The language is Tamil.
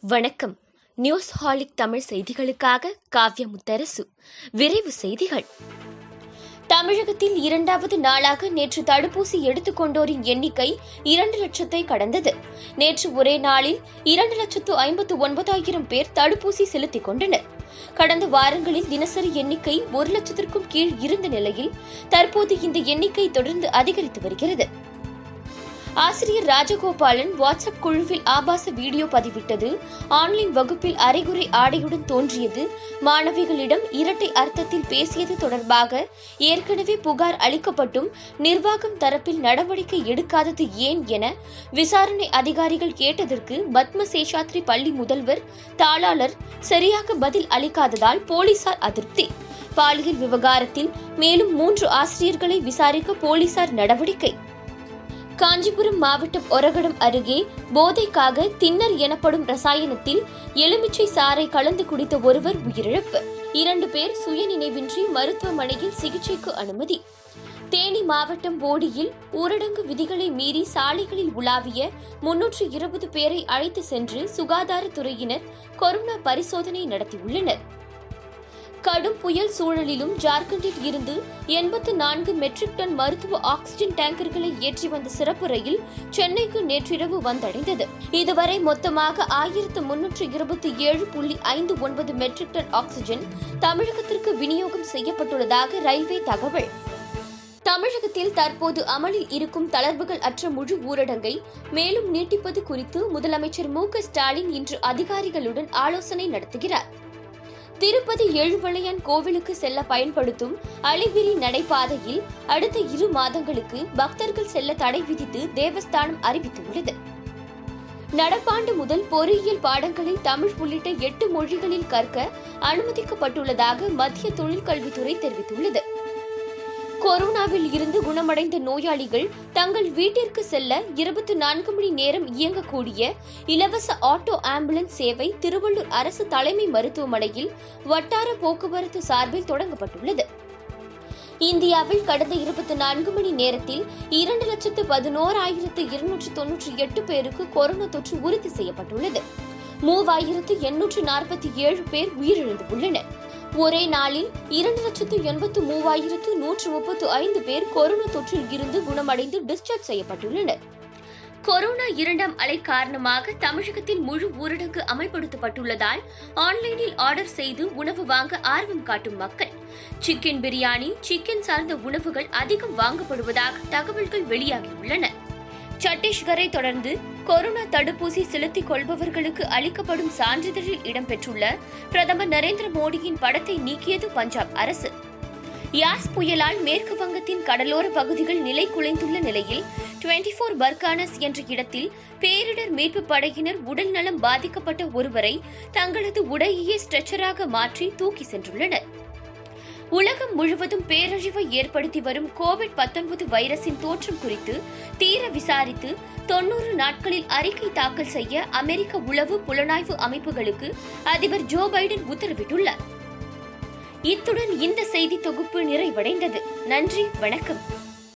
வணக்கம். நியூஸ் ஹாலிக் தமிழ் செய்திகளுக்காக காவ்ய முத்தரசு விரைவு செய்திகள். தமிழகத்தில் இரண்டாவது நாளாக நேற்று தடுப்பூசி எடுத்துக் கொண்டோரின் எண்ணிக்கை இரண்டு லட்சத்தை கடந்தது. நேற்று ஒரே நாளில் இரண்டு லட்சத்து ஐம்பத்து ஒன்பதாயிரம் பேர் தடுப்பூசி செலுத்திக் கொண்டனர். கடந்த வாரங்களில் தினசரி எண்ணிக்கை ஒரு லட்சத்திற்கும் கீழ் இருந்த நிலையில் தற்போது இந்த எண்ணிக்கை தொடர்ந்து அதிகரித்து வருகிறது. ஆசிரியர் ராஜகோபாலன் வாட்ஸ்அப் குழுவில் ஆபாச வீடியோ பதிவிட்டது. ஆன்லைன் வகுப்பில் அரைகுறை ஆடையுடன் தோன்றியது. மாணவிகளிடம் இரட்டை அர்த்தத்தில் பேசியது தொடர்பாக ஏற்கனவே புகார் அளிக்கப்பட்டும் நிர்வாகம் தரப்பில் நடவடிக்கை எடுக்காதது ஏன் என விசாரணை அதிகாரிகள் கேட்டதற்கு பத்ம சேஷாத்ரி பள்ளி முதல்வர் தாளாளர் சரியாக பதில் அளிக்காததால் போலீசார் அதிருப்தி. பாலியல் விவகாரத்தில் மேலும் மூன்று ஆசிரியர்களை விசாரிக்க போலீசார் நடவடிக்கை. காஞ்சிபுரம் மாவட்டம் ஒரகடம் அருகே போதைக்காக தின்னர் எனப்படும் ரசாயனத்தில் எலுமிச்சை சாறை கலந்து குடித்த ஒருவர் உயிரிழப்பு. இரண்டு பேர் சுயநினைவின்றி மருத்துவமனையில் சிகிச்சைக்கு அனுமதி. தேனி மாவட்டம் போடியில் ஊரடங்கு விதிகளை மீறி சாலைகளில் உலாவிய முன்னூற்று இருபது பேரை அழைத்து சென்று சுகாதாரத்துறையினர் கொரோனா பரிசோதனை நடத்தியுள்ளனர். கடும் புயல் சூழலிலும் ஜார்க்கண்டில் இருந்து எண்பத்து நான்கு மெட்ரிக் டன் மருத்துவ ஆக்சிஜன் டேங்கர்களை ஏற்றி வந்த சிறப்பு ரயில் சென்னைக்கு நேற்றிரவு வந்தடைந்தது. இதுவரை மொத்தமாக ஆயிரத்து முன்னூற்று இருபத்தி ஏழு புள்ளி ஐந்து ஒன்பது மெட்ரிக் டன் ஆக்சிஜன் தமிழகத்திற்கு விநியோகம் செய்யப்பட்டுள்ளதாக ரயில்வே தகவல். தமிழகத்தில் தற்போது அமலில் இருக்கும் தளர்வுகள் அற்ற முழு ஊரடங்கை மேலும் நீட்டிப்பது குறித்து முதலமைச்சர் மு ஸ்டாலின் இன்று அதிகாரிகளுடன் ஆலோசனை நடத்துகிறார். திருப்பதி ஏழுமலையான் கோவிலுக்கு செல்ல பயன்படுத்தும் அலிவிரி நடைபாதையில் அடுத்த இரு மாதங்களுக்கு பக்தர்கள் செல்ல தடை விதித்து தேவஸ்தானம் அறிவித்துள்ளது. நடப்பாண்டு முதல் பொறியியல் பாடங்களை தமிழ் உள்ளிட்ட எட்டு மொழிகளில் கற்க அனுமதிக்கப்பட்டுள்ளதாக மத்திய தொழிற்கல்வித்துறை தெரிவித்துள்ளது. கொரோனாவில் இருந்து குணமடைந்த நோயாளிகள் தங்கள் வீட்டிற்கு செல்ல இருபத்தி நான்கு மணி நேரம் இயங்கக்கூடிய இலவச ஆட்டோ ஆம்புலன்ஸ் சேவை திருவள்ளூர் அரசு தலைமை மருத்துவமனையில் வட்டார போக்குவரத்து சார்பில் தொடங்கப்பட்டுள்ளது. இந்தியாவில் கடந்த இருபத்தி நான்கு மணி நேரத்தில் இரண்டு லட்சத்து பதினோராயிரத்து இருநூற்று தொன்னூற்றி எட்டு பேருக்கு கொரோனா தொற்று உறுதி செய்யப்பட்டுள்ளது. மூவாயிரத்து எண்ணூற்று நாற்பத்தி ஏழு பேர் உயிரிழந்துள்ளனர். ஒரே நாளில் இரண்டு லட்சத்து எண்பத்து மூவாயிரத்து நூற்று முப்பத்து ஐந்து பேர் கொரோனா தொற்றில் இருந்து குணமடைந்து டிஸ்சார்ஜ் செய்யப்பட்டுள்ளனர். கொரோனா இரண்டாம் அலை காரணமாக தமிழகத்தில் முழு ஊரடங்கு அமல்படுத்தப்பட்டுள்ளதால் ஆன்லைனில் ஆர்டர் செய்து உணவு வாங்க ஆர்வம் காட்டும் மக்கள். சிக்கன் பிரியாணி சிக்கன் சார்ந்த உணவுகள் அதிகம் வாங்கப்படுவதாக தகவல்கள் வெளியாகியுள்ளன. சத்தீஸ்கரை தொடர்ந்து கொரோனா தடுப்பூசி செலுத்திக் கொள்பவர்களுக்கு அளிக்கப்படும் சான்றிதழில் இடம்பெற்றுள்ள பிரதமர் நரேந்திர மோடியின் படத்தை நீக்கியது பஞ்சாப் அரசு. யாஸ் புயலால் மேற்கு வங்கத்தின் கடலோர பகுதிகள் நிலை குலைந்துள்ள நிலையில் டுவெண்டி போர் பர்கானஸ் என்ற இடத்தில் பேரிடர் மீட்பு படையினர் உடல் நலம் பாதிக்கப்பட்ட ஒருவரை தங்களது உடையே ஸ்ட்ரெச்சராக மாற்றி தூக்கி சென்றுள்ளனர். உலகம் முழுவதும் பேரழிவை ஏற்படுத்தி வரும் கோவிட் 19 வைரஸின் தோற்றம் குறித்து தீர விசாரித்து தொன்னூறு நாட்களில் அறிக்கை தாக்கல் செய்ய அமெரிக்க உளவு புலனாய்வு அமைப்புகளுக்கு அதிபர் ஜோ பைடன் உத்தரவிட்டுள்ளார். இத்துடன் இந்த செய்தி தொகுப்பு நிறைவடைந்தது. நன்றி வணக்கம்.